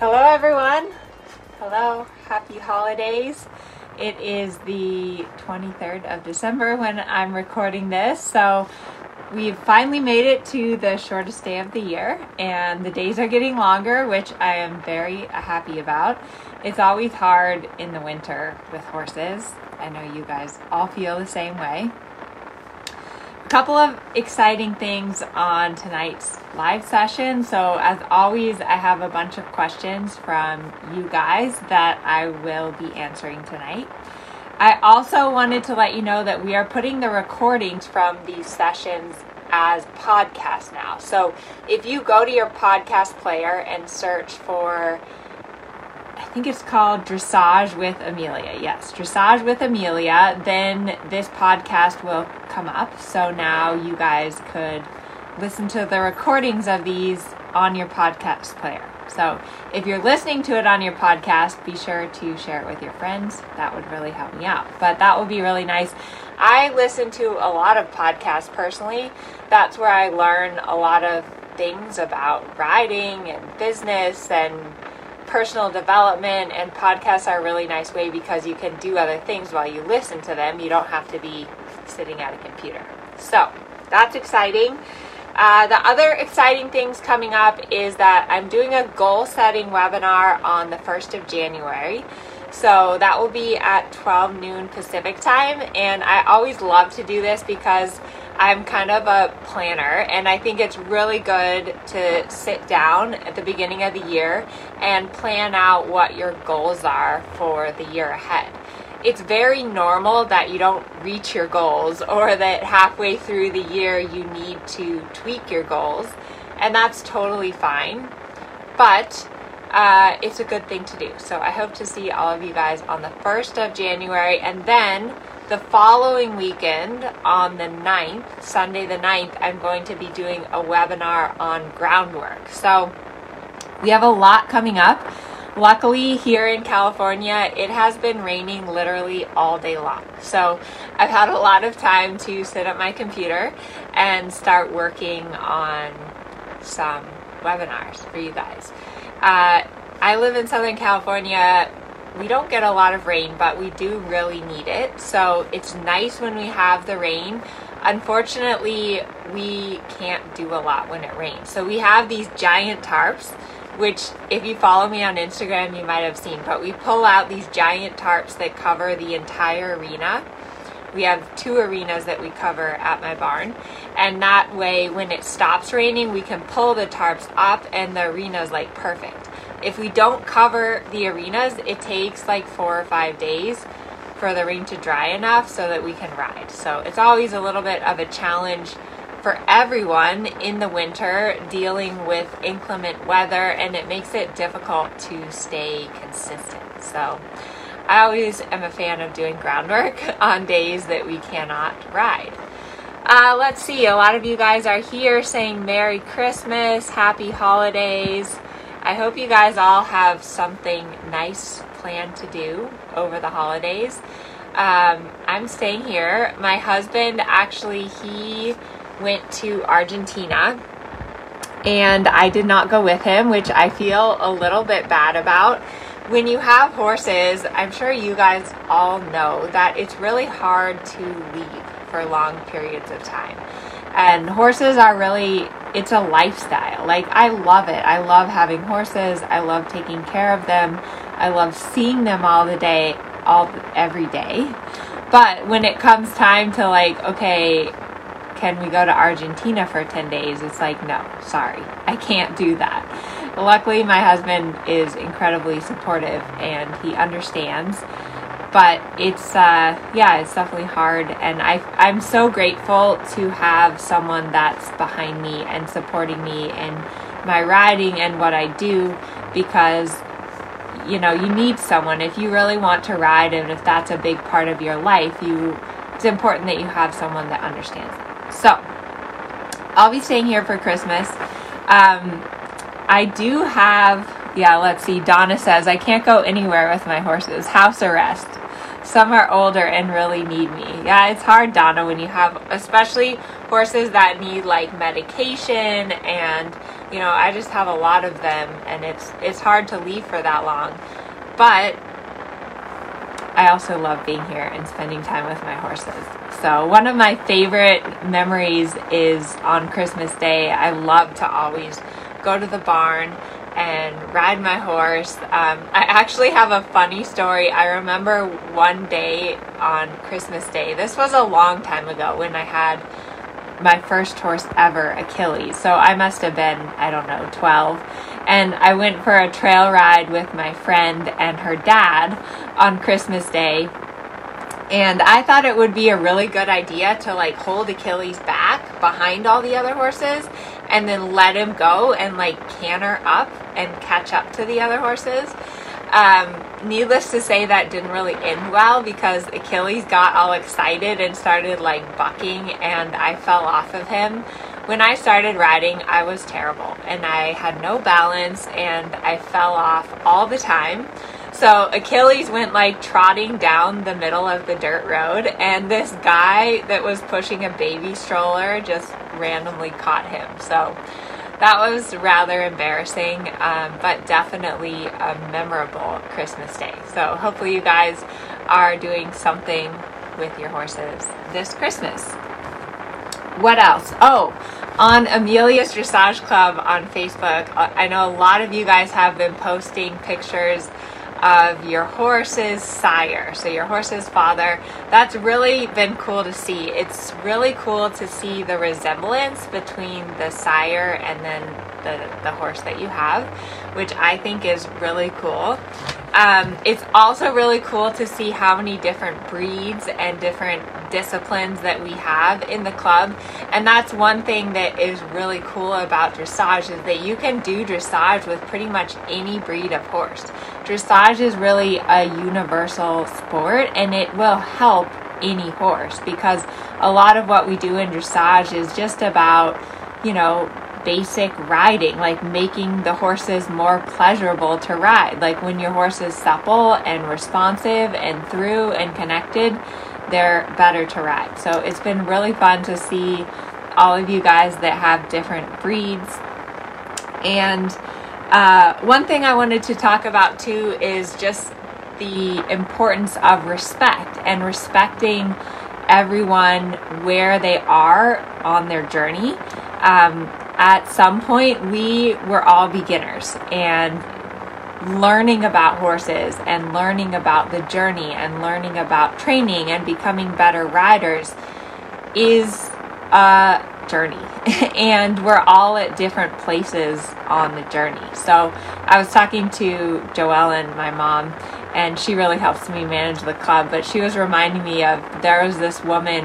Hello, everyone. Hello, happy holidays. It is the 23rd of December when I'm recording this, so we've finally made it to the shortest day of the year, and the days are getting longer, which I am very happy about. It's always hard in the winter with horses. I know you guys all feel the same way couple of exciting things on tonight's live session. So, as always, I have a bunch of questions from you guys that I will be answering tonight. I also wanted to let you know that we are putting the recordings from these sessions as podcasts now. So, if you go to your podcast player and search for I think it's called Dressage with Amelia. Yes, Dressage with Amelia. Then this podcast will come up. So now you guys could listen to the recordings of these on your podcast player. So if you're listening to it on your podcast, be sure to share it with your friends. That would really help me out. But that would be really nice. I listen to a lot of podcasts personally. That's where I learn a lot of things about riding and business and personal development and podcasts are a really nice way because you can do other things while you listen to them. You don't have to be sitting at a computer. So that's exciting. Uh, the other exciting things coming up is that I'm doing a goal setting webinar on the 1st of January. So that will be at 12 noon Pacific time. And I always love to do this because I'm kind of a planner, and I think it's really good to sit down at the beginning of the year and plan out what your goals are for the year ahead. It's very normal that you don't reach your goals or that halfway through the year you need to tweak your goals, and that's totally fine. But uh, it's a good thing to do. So I hope to see all of you guys on the 1st of January, and then the following weekend, on the 9th, Sunday the 9th, I'm going to be doing a webinar on groundwork. So we have a lot coming up. Luckily, here in California, it has been raining literally all day long. So I've had a lot of time to sit at my computer and start working on some webinars for you guys. Uh, I live in Southern California we don't get a lot of rain, but we do really need it. So it's nice when we have the rain. Unfortunately, we can't do a lot when it rains. So we have these giant tarps, which, if you follow me on Instagram, you might have seen. But we pull out these giant tarps that cover the entire arena. We have two arenas that we cover at my barn. And that way, when it stops raining, we can pull the tarps up, and the arena is like perfect if we don't cover the arenas, it takes like four or five days for the rain to dry enough so that we can ride. So it's always a little bit of a challenge for everyone in the winter dealing with inclement weather and it makes it difficult to stay consistent. So I always am a fan of doing groundwork on days that we cannot ride. Uh, let's see, a lot of you guys are here saying Merry Christmas, Happy Holidays. I hope you guys all have something nice planned to do over the holidays. Um, I'm staying here. My husband actually he went to Argentina and I did not go with him, which I feel a little bit bad about. When you have horses, I'm sure you guys all know that it's really hard to leave for long periods of time. And horses are really, it's a lifestyle. Like, I love it. I love having horses. I love taking care of them. I love seeing them all the day, all every day. But when it comes time to, like, okay, can we go to Argentina for 10 days? It's like, no, sorry, I can't do that. Luckily, my husband is incredibly supportive and he understands but it's uh, yeah it's definitely hard and I, i'm so grateful to have someone that's behind me and supporting me in my riding and what i do because you know, you need someone if you really want to ride and if that's a big part of your life, you it's important that you have someone that understands that. So, I'll be staying here for Christmas. Um, I do have, yeah, let's see. Donna says, I can't go anywhere with my horses. House arrest. Some are older and really need me. Yeah, it's hard, Donna, when you have, especially horses that need like medication and, you know, I just have a lot of them and it's it's hard to leave for that long. But I also love being here and spending time with my horses. So, one of my favorite memories is on Christmas Day. I love to always go to the barn and ride my horse. Um, I actually have a funny story. I remember one day on Christmas Day, this was a long time ago when I had my first horse ever, Achilles. So I must have been, I don't know, 12. And I went for a trail ride with my friend and her dad on Christmas Day. And I thought it would be a really good idea to like hold Achilles back behind all the other horses and then let him go and like canter up and catch up to the other horses. Um, needless to say, that didn't really end well because Achilles got all excited and started like bucking, and I fell off of him. When I started riding, I was terrible and I had no balance and I fell off all the time. So Achilles went like trotting down the middle of the dirt road, and this guy that was pushing a baby stroller just randomly caught him. So that was rather embarrassing, um, but definitely a memorable Christmas day. So hopefully, you guys are doing something with your horses this Christmas. What else? Oh, on Amelia's Dressage Club on Facebook, uh, I know a lot of you guys have been posting pictures of your horse's sire, so your horse's father. That's really been cool to see. It's really cool to see the resemblance between the sire and then the, the horse that you have, which I think is really cool. Um, it's also really cool to see how many different breeds and different disciplines that we have in the club. And that's one thing that is really cool about dressage is that you can do dressage with pretty much any breed of horse. Dressage is really a universal sport and it will help any horse because a lot of what we do in dressage is just about, you know, basic riding, like making the horses more pleasurable to ride. Like when your horse is supple and responsive and through and connected, they're better to ride. So it's been really fun to see all of you guys that have different breeds. And uh, one thing I wanted to talk about too is just the importance of respect and respecting everyone where they are on their journey. Um, at some point, we were all beginners and learning about horses and learning about the journey and learning about training and becoming better riders is a journey. and we're all at different places on the journey. So I was talking to Joellen, my mom, and she really helps me manage the club, but she was reminding me of there was this woman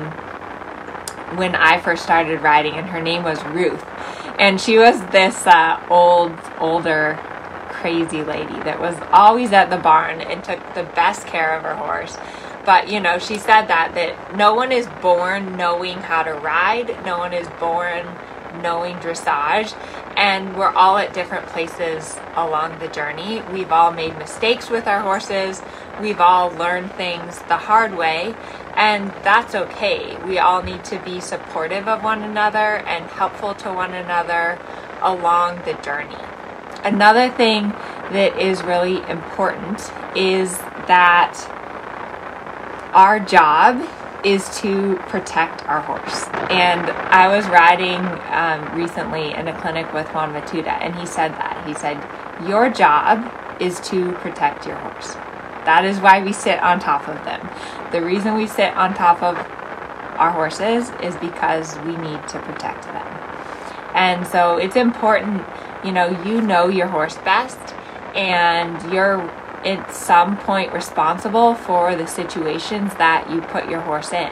when I first started riding, and her name was Ruth and she was this uh, old, older, crazy lady that was always at the barn and took the best care of her horse. But you know, she said that that no one is born knowing how to ride. No one is born knowing dressage and we're all at different places along the journey. We've all made mistakes with our horses. We've all learned things the hard way, and that's okay. We all need to be supportive of one another and helpful to one another along the journey. Another thing that is really important is that our job is to protect our horse. And I was riding um, recently in a clinic with Juan Matute, and he said that. He said, Your job is to protect your horse. That is why we sit on top of them. The reason we sit on top of our horses is because we need to protect them. And so it's important, you know, you know your horse best and you're at some point responsible for the situations that you put your horse in.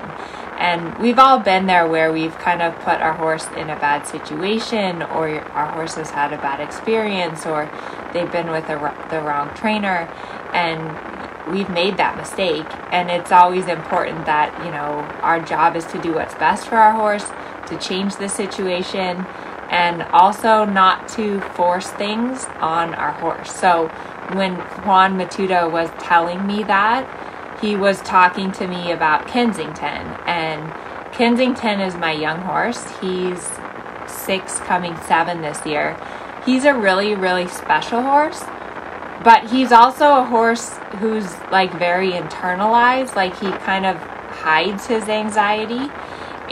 And we've all been there where we've kind of put our horse in a bad situation, or our horse has had a bad experience, or they've been with the, the wrong trainer and we've made that mistake and it's always important that you know our job is to do what's best for our horse to change the situation and also not to force things on our horse. So when Juan Matute was telling me that he was talking to me about kensington and kensington is my young horse. He's six coming seven this year. He's a really really special horse but he's also a horse who's like very internalized like he kind of hides his anxiety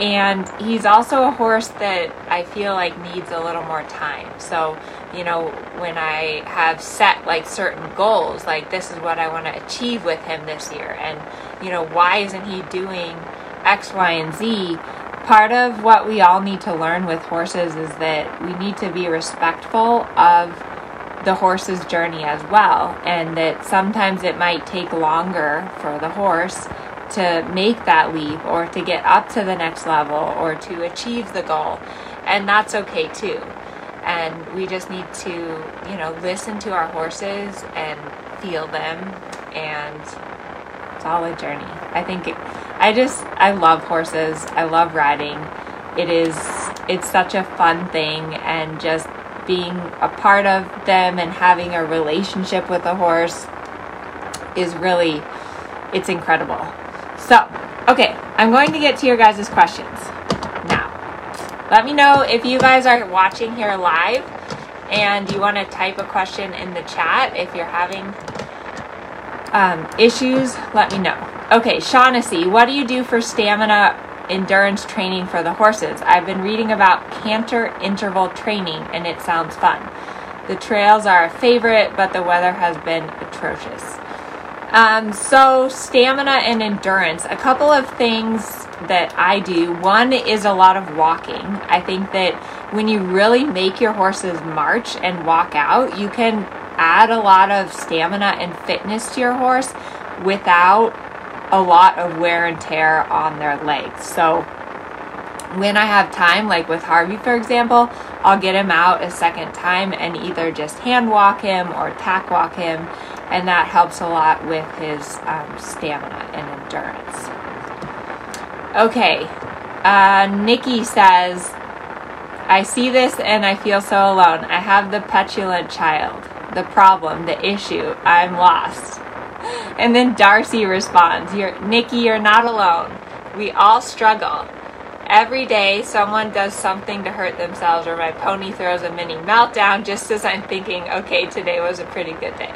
and he's also a horse that I feel like needs a little more time. So, you know, when I have set like certain goals, like this is what I want to achieve with him this year, and, you know, why isn't he doing X, Y, and Z? Part of what we all need to learn with horses is that we need to be respectful of the horse's journey as well, and that sometimes it might take longer for the horse to make that leap or to get up to the next level or to achieve the goal. And that's okay too. And we just need to, you know, listen to our horses and feel them and it's all a journey. I think it, I just I love horses. I love riding. It is it's such a fun thing and just being a part of them and having a relationship with a horse is really it's incredible. So, okay, I'm going to get to your guys' questions now. Let me know if you guys are watching here live and you want to type a question in the chat if you're having um, issues, let me know. Okay, Shaughnessy, what do you do for stamina endurance training for the horses? I've been reading about canter interval training and it sounds fun. The trails are a favorite, but the weather has been atrocious. Um, so, stamina and endurance. A couple of things that I do. One is a lot of walking. I think that when you really make your horses march and walk out, you can add a lot of stamina and fitness to your horse without a lot of wear and tear on their legs. So, when I have time, like with Harvey, for example, I'll get him out a second time and either just hand walk him or tack walk him and that helps a lot with his um, stamina and endurance. Okay, uh, Nikki says, I see this and I feel so alone. I have the petulant child, the problem, the issue. I'm lost. And then Darcy responds, you're, Nikki, you're not alone. We all struggle. Every day, someone does something to hurt themselves, or my pony throws a mini meltdown just as I'm thinking, okay, today was a pretty good day.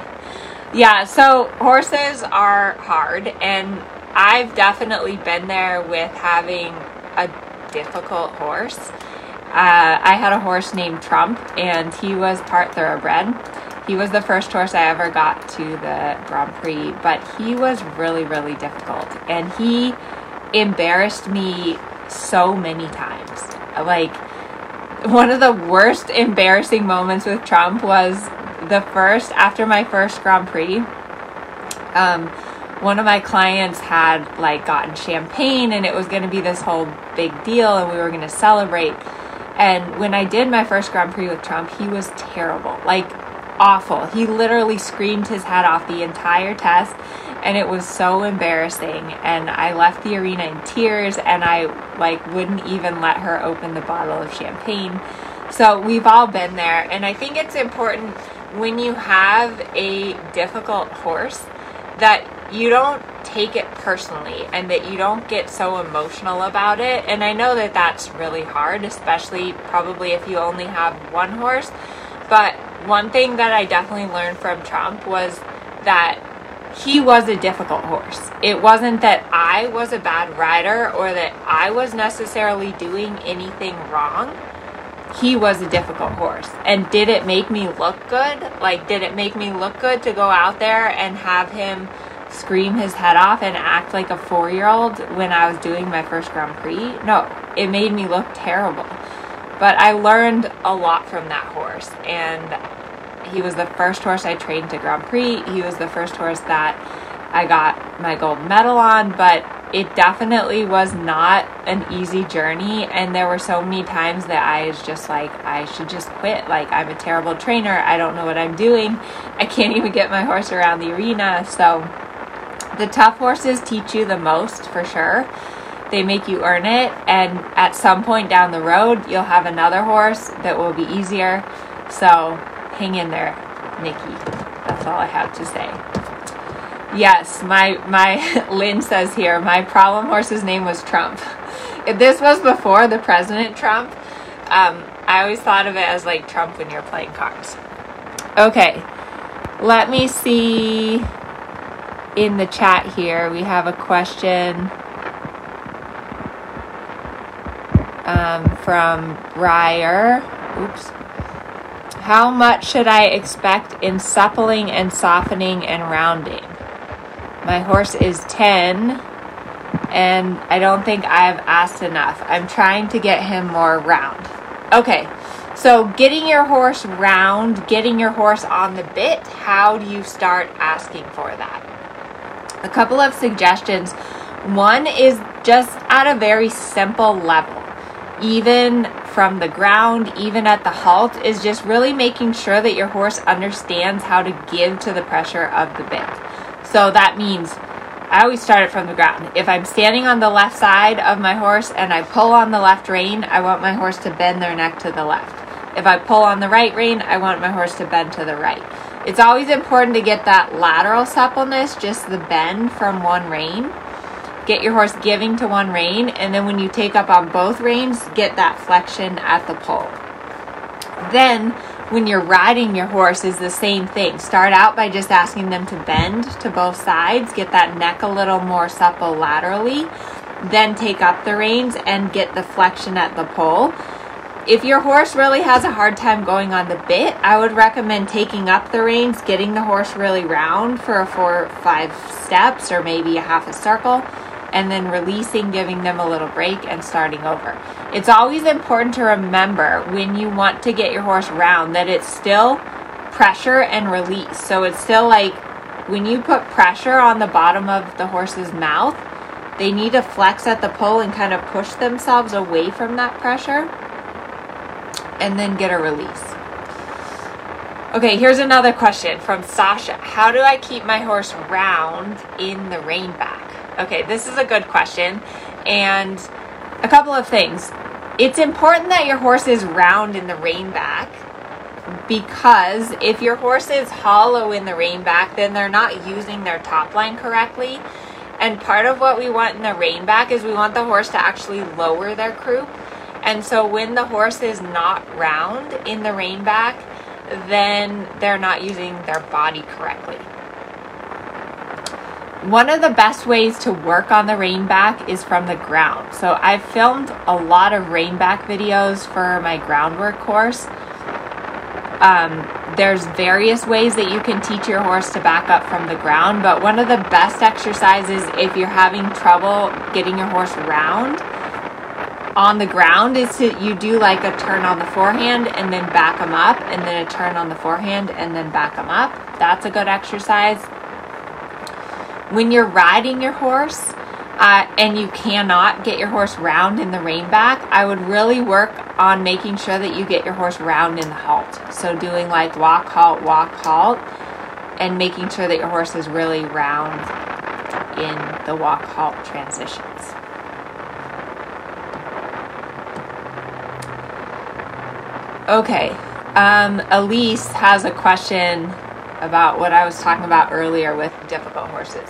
Yeah, so horses are hard, and I've definitely been there with having a difficult horse. Uh, I had a horse named Trump, and he was part thoroughbred. He was the first horse I ever got to the Grand Prix, but he was really, really difficult, and he embarrassed me so many times. Like, one of the worst embarrassing moments with Trump was the first after my first Grand Prix, um, one of my clients had like gotten champagne and it was going to be this whole big deal and we were going to celebrate. And when I did my first Grand Prix with Trump, he was terrible, like awful. He literally screamed his head off the entire test and it was so embarrassing and I left the arena in tears and I like wouldn't even let her open the bottle of champagne. So we've all been there and I think it's important when you have a difficult horse that you don't take it personally and that you don't get so emotional about it. And I know that that's really hard, especially probably if you only have one horse. But one thing that I definitely learned from Trump was that he was a difficult horse. It wasn't that I was a bad rider or that I was necessarily doing anything wrong he was a difficult horse. And did it make me look good? Like, did it make me look good to go out there and have him scream his head off and act like a four year old when I was doing my first Grand Prix? No, it made me look terrible. But I learned a lot from that horse. And he was the first horse I trained to Grand Prix. He was the first horse that I got my gold medal on. But it definitely was not an easy journey. And there were so many times that I was just like, I should just quit. Like, I'm a terrible trainer. I don't know what I'm doing. I can't even get my horse around the arena. So, the tough horses teach you the most for sure. They make you earn it. And at some point down the road, you'll have another horse that will be easier. So, hang in there, Nikki. That's all I have to say. Yes, my my Lynn says here, my problem horse's name was Trump. If this was before the President Trump, um, I always thought of it as like Trump when you're playing cards. Okay, let me see in the chat here. We have a question um, from Ryer. Oops. How much should I expect in suppling and softening and rounding? My horse is 10, and I don't think I've asked enough. I'm trying to get him more round. Okay, so getting your horse round, getting your horse on the bit, how do you start asking for that? A couple of suggestions. One is just at a very simple level, even from the ground, even at the halt, is just really making sure that your horse understands how to give to the pressure of the bit. So that means I always start it from the ground. If I'm standing on the left side of my horse and I pull on the left rein, I want my horse to bend their neck to the left. If I pull on the right rein, I want my horse to bend to the right. It's always important to get that lateral suppleness, just the bend from one rein. Get your horse giving to one rein, and then when you take up on both reins, get that flexion at the poll. Then when you're riding your horse is the same thing. Start out by just asking them to bend to both sides, get that neck a little more supple laterally, then take up the reins and get the flexion at the poll. If your horse really has a hard time going on the bit, I would recommend taking up the reins, getting the horse really round for a four or five steps or maybe a half a circle and then releasing, giving them a little break, and starting over. It's always important to remember when you want to get your horse round that it's still pressure and release. So it's still like when you put pressure on the bottom of the horse's mouth, they need to flex at the poll and kind of push themselves away from that pressure and then get a release. Okay, here's another question from Sasha. How do I keep my horse round in the rein back? Okay, this is a good question. And a couple of things. It's important that your horse is round in the rein back because if your horse is hollow in the rein back, then they're not using their top line correctly. And part of what we want in the rein back is we want the horse to actually lower their croup. And so when the horse is not round in the rein back, then they're not using their body correctly. One of the best ways to work on the rein back is from the ground. So I've filmed a lot of rein back videos for my groundwork course. Um, there's various ways that you can teach your horse to back up from the ground, but one of the best exercises if you're having trouble getting your horse round on the ground is to you do like a turn on the forehand and then back them up and then a turn on the forehand and then back them up. That's a good exercise when you're riding your horse uh, and you cannot get your horse round in the rein back, I would really work on making sure that you get your horse round in the halt. So doing like walk, halt, walk, halt, and making sure that your horse is really round in the walk, halt transitions. Okay, um, Elise has a question about what I was talking about earlier with difficult horses.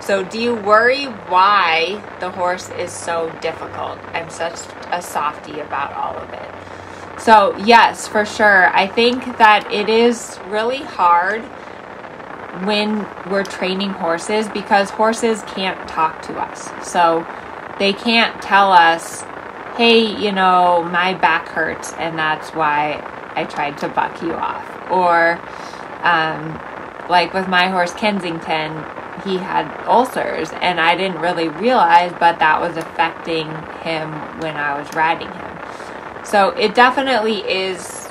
So, do you worry why the horse is so difficult? I'm such a softy about all of it. So, yes, for sure. I think that it is really hard when we're training horses because horses can't talk to us. So, they can't tell us, hey, you know, my back hurts and that's why I tried to buck you off. Or, um, like with my horse Kensington, he had ulcers and I didn't really realize, but that was affecting him when I was riding him. So it definitely is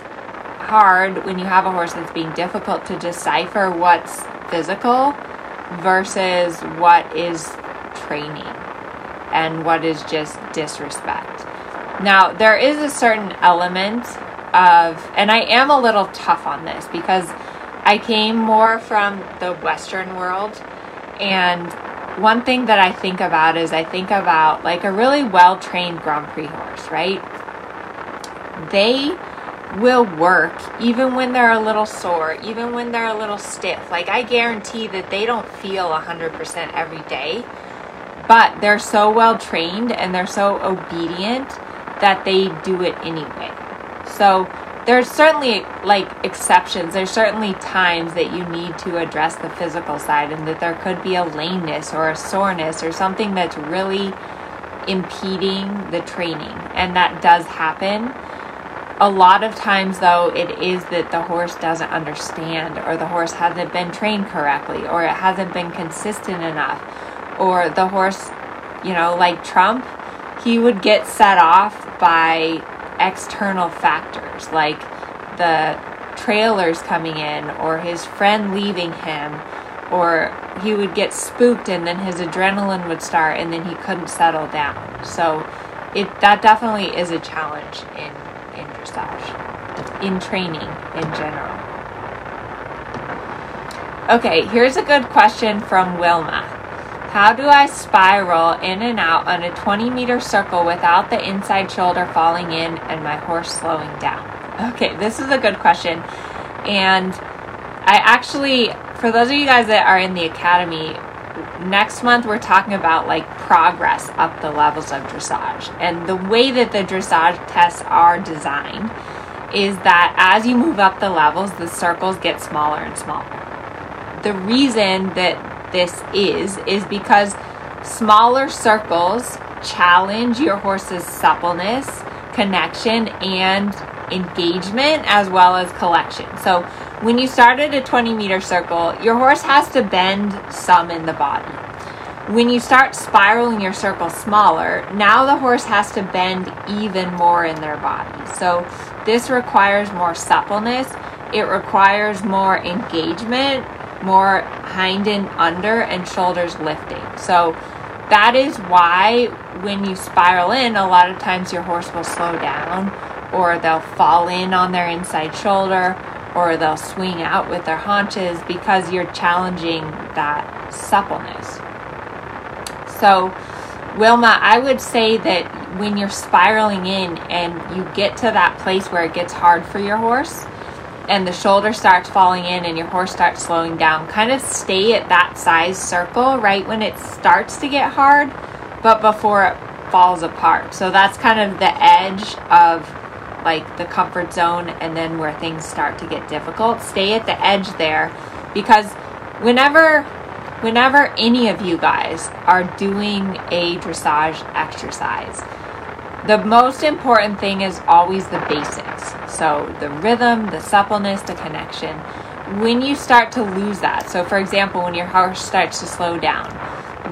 hard when you have a horse that's being difficult to decipher what's physical versus what is training. and what is just disrespect. Now, there is a certain element of, and I am a little tough on this because I came more from the Western world. And one thing that I think about is I think about like a really well trained Grand Prix horse, right? They will work even when they're a little sore, even when they're a little stiff. Like, I guarantee that they don't feel 100% every day, but they're so well trained and they're so obedient that they do it anyway. So, there's certainly like exceptions. There's certainly times that you need to address the physical side and that there could be a lameness or a soreness or something that's really impeding the training. And that does happen. A lot of times, though, it is that the horse doesn't understand, or the horse hasn't been trained correctly, or it hasn't been consistent enough, or the horse, you know, like Trump, he would get set off by external factors like the trailers coming in, or his friend leaving him, or he would get spooked and then his adrenaline would start and then he couldn't settle down. So it that definitely is a challenge in in dressage, in training in general. Okay, here's a good question from Wilma. How do I spiral in and out on a 20 meter circle without the inside shoulder falling in and my horse slowing down? Okay, this is a good question. And I actually, for those of you guys that are in the academy, next month we're talking about like progress up the levels of dressage. And the way that the dressage tests are designed is that as you move up the levels, the circles get smaller and smaller. The reason that this is, is because smaller circles challenge your horse's suppleness, connection, and engagement as well as collection. So when you start at a 20 meter circle, your horse has to bend some in the body. When you start spiraling your circle smaller, now the horse has to bend even more in their body. So this requires more suppleness, it requires more engagement, more hind and under, and shoulders lifting. So that is why when you spiral in, a lot of times your horse will slow down or they'll fall in on their inside shoulder or they'll swing out with their haunches because you're challenging that suppleness. So, Wilma, I would say that when you're spiraling in and you get to that place where it gets hard for your horse and the shoulder starts falling in and your horse starts slowing down, kind of stay at that size circle right when it starts to get hard, but before it falls apart. So that's kind of the edge of like the comfort zone and then where things start to get difficult stay at the edge there because whenever whenever any of you guys are doing a dressage exercise the most important thing is always the basics so the rhythm the suppleness the connection when you start to lose that so for example when your horse starts to slow down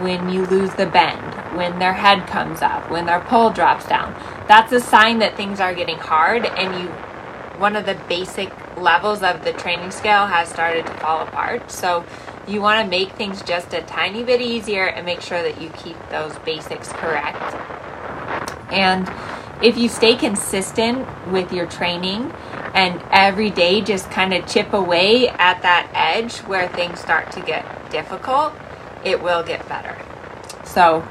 when you lose the bend when their head comes up when their poll drops down that's a sign that things are getting hard and you one of the basic levels of the training scale has started to fall apart. So you want to make things just a tiny bit easier and make sure that you keep those basics correct. And if you stay consistent with your training and every day just kind of chip away at that edge where things start to get difficult, it will get better. So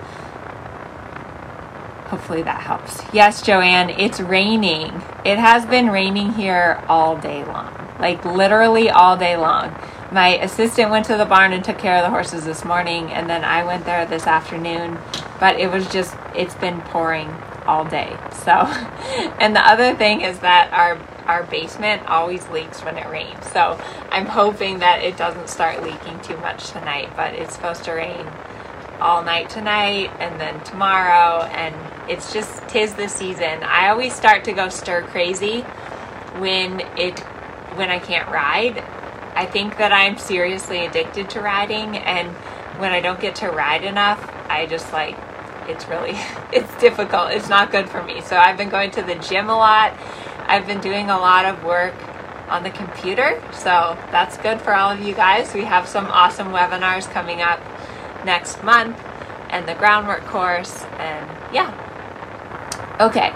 Hopefully that helps. Yes, Joanne, it's raining. It has been raining here all day long, like literally all day long. My assistant went to the barn and took care of the horses this morning, and then I went there this afternoon. But it was just, it's been pouring all day. So, and the other thing is that our our basement always leaks when it rains. So I'm hoping that it doesn't start leaking too much tonight, but it's supposed to rain all night tonight and then tomorrow and it's just tis the season. I always start to go stir crazy when it when I can't ride. I think that I'm seriously addicted to riding and when I don't get to ride enough, I just like it's really it's difficult. It's not good for me. So I've been going to the gym a lot. I've been doing a lot of work on the computer. So that's good for all of you guys. We have some awesome webinars coming up next month. and the groundwork course, and yeah. Okay,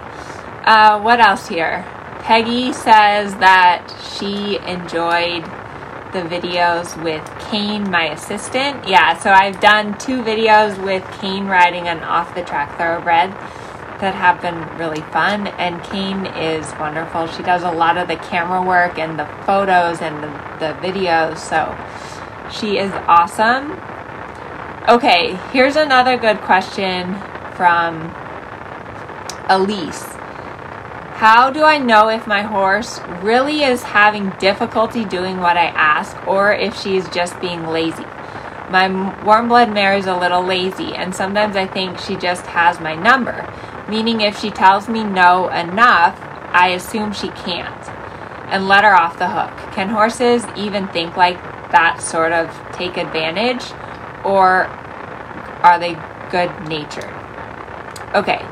uh, what else here? Peggy says that she enjoyed the videos with Kane, my assistant. Yeah, so I've done two videos with Kane riding an off the track thoroughbred that have been really fun. And Kane is wonderful. She does a lot of the camera work and the photos and the, the videos. So she is awesome. Okay, here's another good question from Elise. How do I know if my horse really is having difficulty doing what I ask or if she's just being lazy? My warm blood mare is a little lazy, and sometimes I think she just has my number, meaning if she tells me no enough, I assume she can't and let her off the hook. Can horses even think like that, sort of take advantage, or are they good natured? Okay,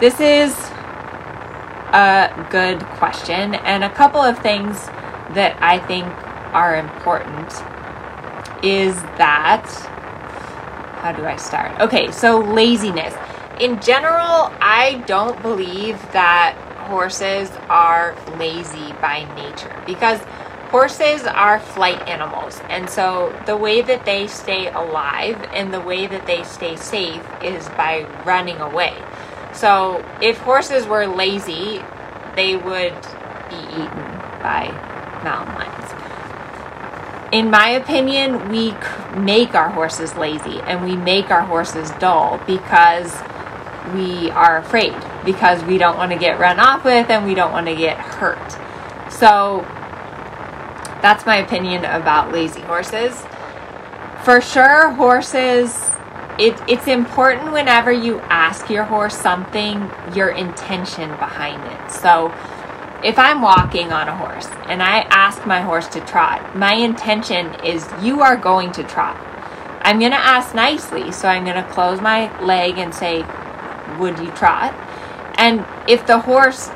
this is a good question, and a couple of things that I think are important is that. How do I start? Okay, so laziness. In general, I don't believe that horses are lazy by nature because horses are flight animals. And so the way that they stay alive and the way that they stay safe is by running away. So if horses were lazy, they would be eaten by mountain lions. In my opinion, we make our horses lazy and we make our horses dull because we are afraid, because we don't want to get run off with and we don't want to get hurt. So that's my opinion about lazy horses. For sure, horses it, it's important whenever you ask your horse something, your intention behind it. So, if I'm walking on a horse and I ask my horse to trot, my intention is you are going to trot. I'm going to ask nicely, so I'm going to close my leg and say, Would you trot? And if the horse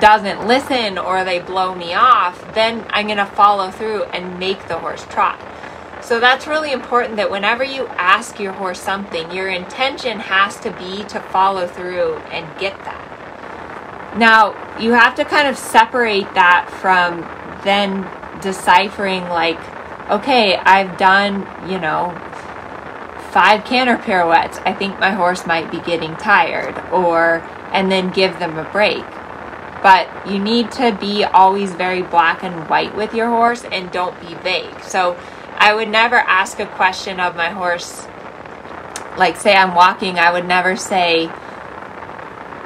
doesn't listen or they blow me off, then I'm going to follow through and make the horse trot. So that's really important that whenever you ask your horse something, your intention has to be to follow through and get that. Now, you have to kind of separate that from then deciphering, like, okay, I've done, you know, five canter pirouettes. I think my horse might be getting tired, or, and then give them a break. But you need to be always very black and white with your horse and don't be vague. So, I would never ask a question of my horse. Like, say I'm walking, I would never say,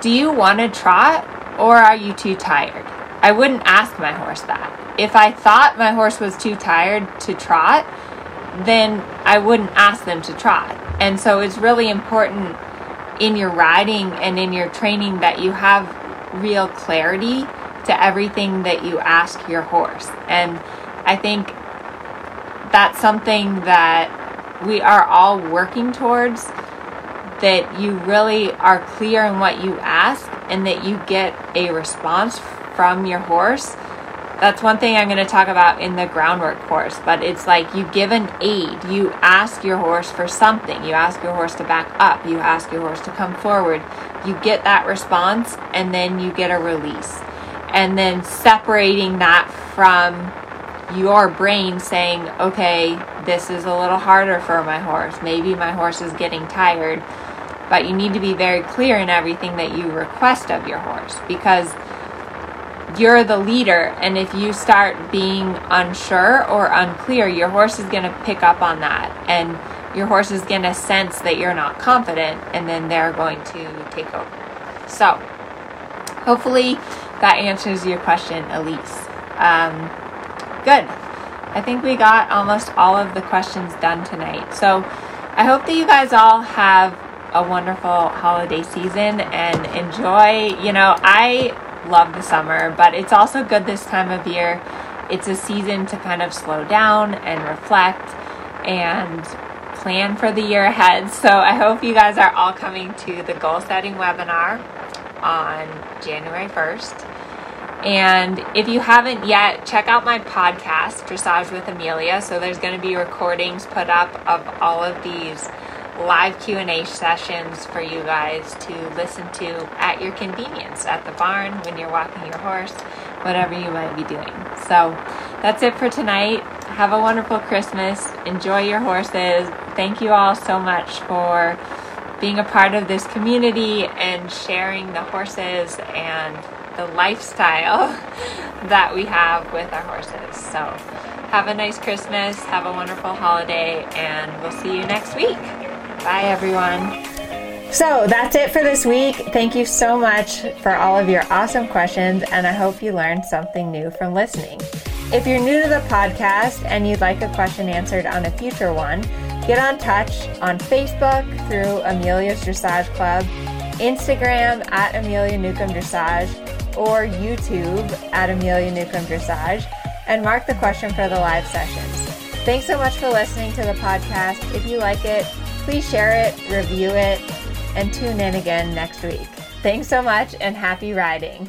Do you want to trot or are you too tired? I wouldn't ask my horse that. If I thought my horse was too tired to trot, then I wouldn't ask them to trot. And so it's really important in your riding and in your training that you have real clarity to everything that you ask your horse. And I think that's something that we are all working towards that you really are clear in what you ask and that you get a response from your horse. That's one thing I'm going to talk about in the groundwork course, but it's like you give an aid. You ask your horse for something. You ask your horse to back up. You ask your horse to come forward. You get that response and then you get a release. And then separating that from your brain saying, okay, this is a little harder for my horse. Maybe my horse is getting tired. But you need to be very clear in everything that you request of your horse because you're the leader. And if you start being unsure or unclear, your horse is going to pick up on that. And your horse is going to sense that you're not confident. And then they're going to take over. So, hopefully, that answers your question, Elise. Um, Good. I think we got almost all of the questions done tonight. So I hope that you guys all have a wonderful holiday season and enjoy. You know, I love the summer, but it's also good this time of year. It's a season to kind of slow down and reflect and plan for the year ahead. So I hope you guys are all coming to the goal setting webinar on January 1st. And if you haven't yet, check out my podcast, Dressage with Amelia. So there's going to be recordings put up of all of these live Q&A sessions for you guys to listen to at your convenience at the barn when you're walking your horse, whatever you might be doing. So that's it for tonight. Have a wonderful Christmas. Enjoy your horses. Thank you all so much for being a part of this community and sharing the horses and the lifestyle that we have with our horses. So, have a nice Christmas, have a wonderful holiday, and we'll see you next week. Bye, everyone. So that's it for this week. Thank you so much for all of your awesome questions, and I hope you learned something new from listening. If you're new to the podcast and you'd like a question answered on a future one, get on touch on Facebook through Amelia's Dressage Club, Instagram at Amelia Newcomb Dressage, or YouTube at Amelia Newcomb Dressage, and mark the question for the live sessions. Thanks so much for listening to the podcast. If you like it, please share it, review it, and tune in again next week. Thanks so much and happy riding.